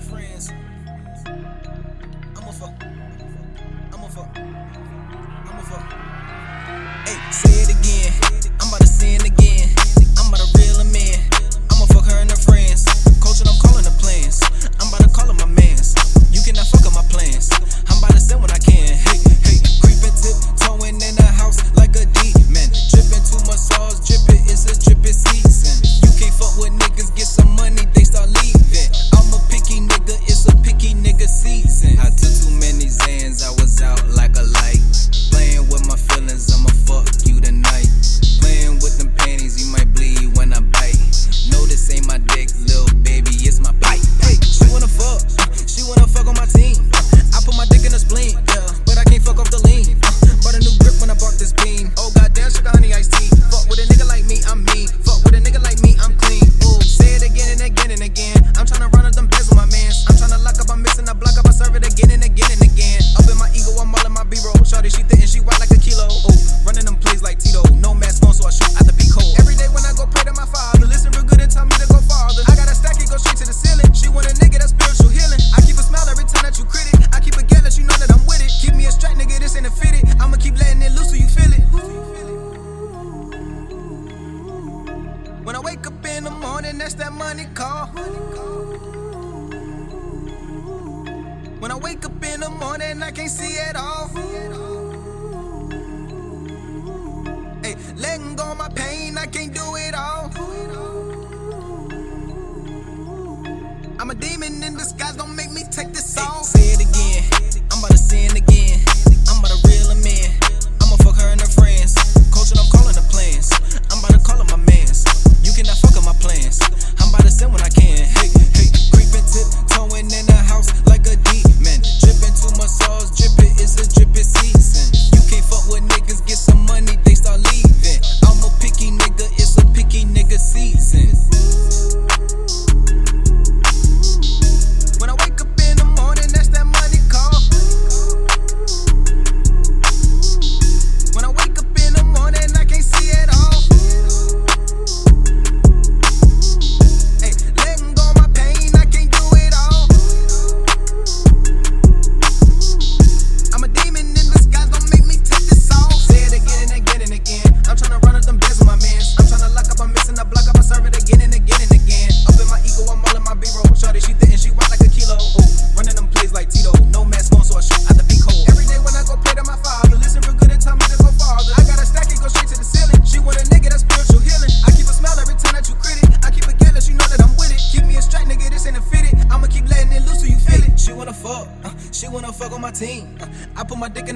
and friends. I'm a fuck. I'm a fuck. I'm a fuck. Hey, say it again. When I wake up in the morning, that's that money call. When I wake up in the morning, I can't see at all. Hey, letting go my pain, I can't do it all. I'm a demon in disguise, don't make me take this off. Hey,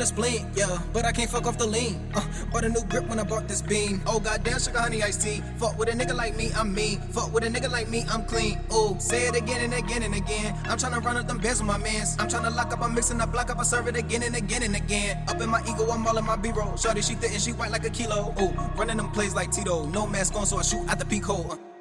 the spleen, yeah. But I can't fuck off the lean. Uh, bought a new grip when I bought this bean. Oh goddamn, sugar honey iced tea. Fuck with a nigga like me, I'm mean. Fuck with a nigga like me, I'm clean. Ooh, say it again and again and again. I'm trying to run up them bands with my mans. I'm trying to lock up, I'm mixing the block up, I serve it again and again and again. Up in my ego, I'm all in my B-roll. Shorty, she thick and she white like a kilo. Ooh, running them plays like Tito. No mask on, so I shoot at the peak hole. Uh.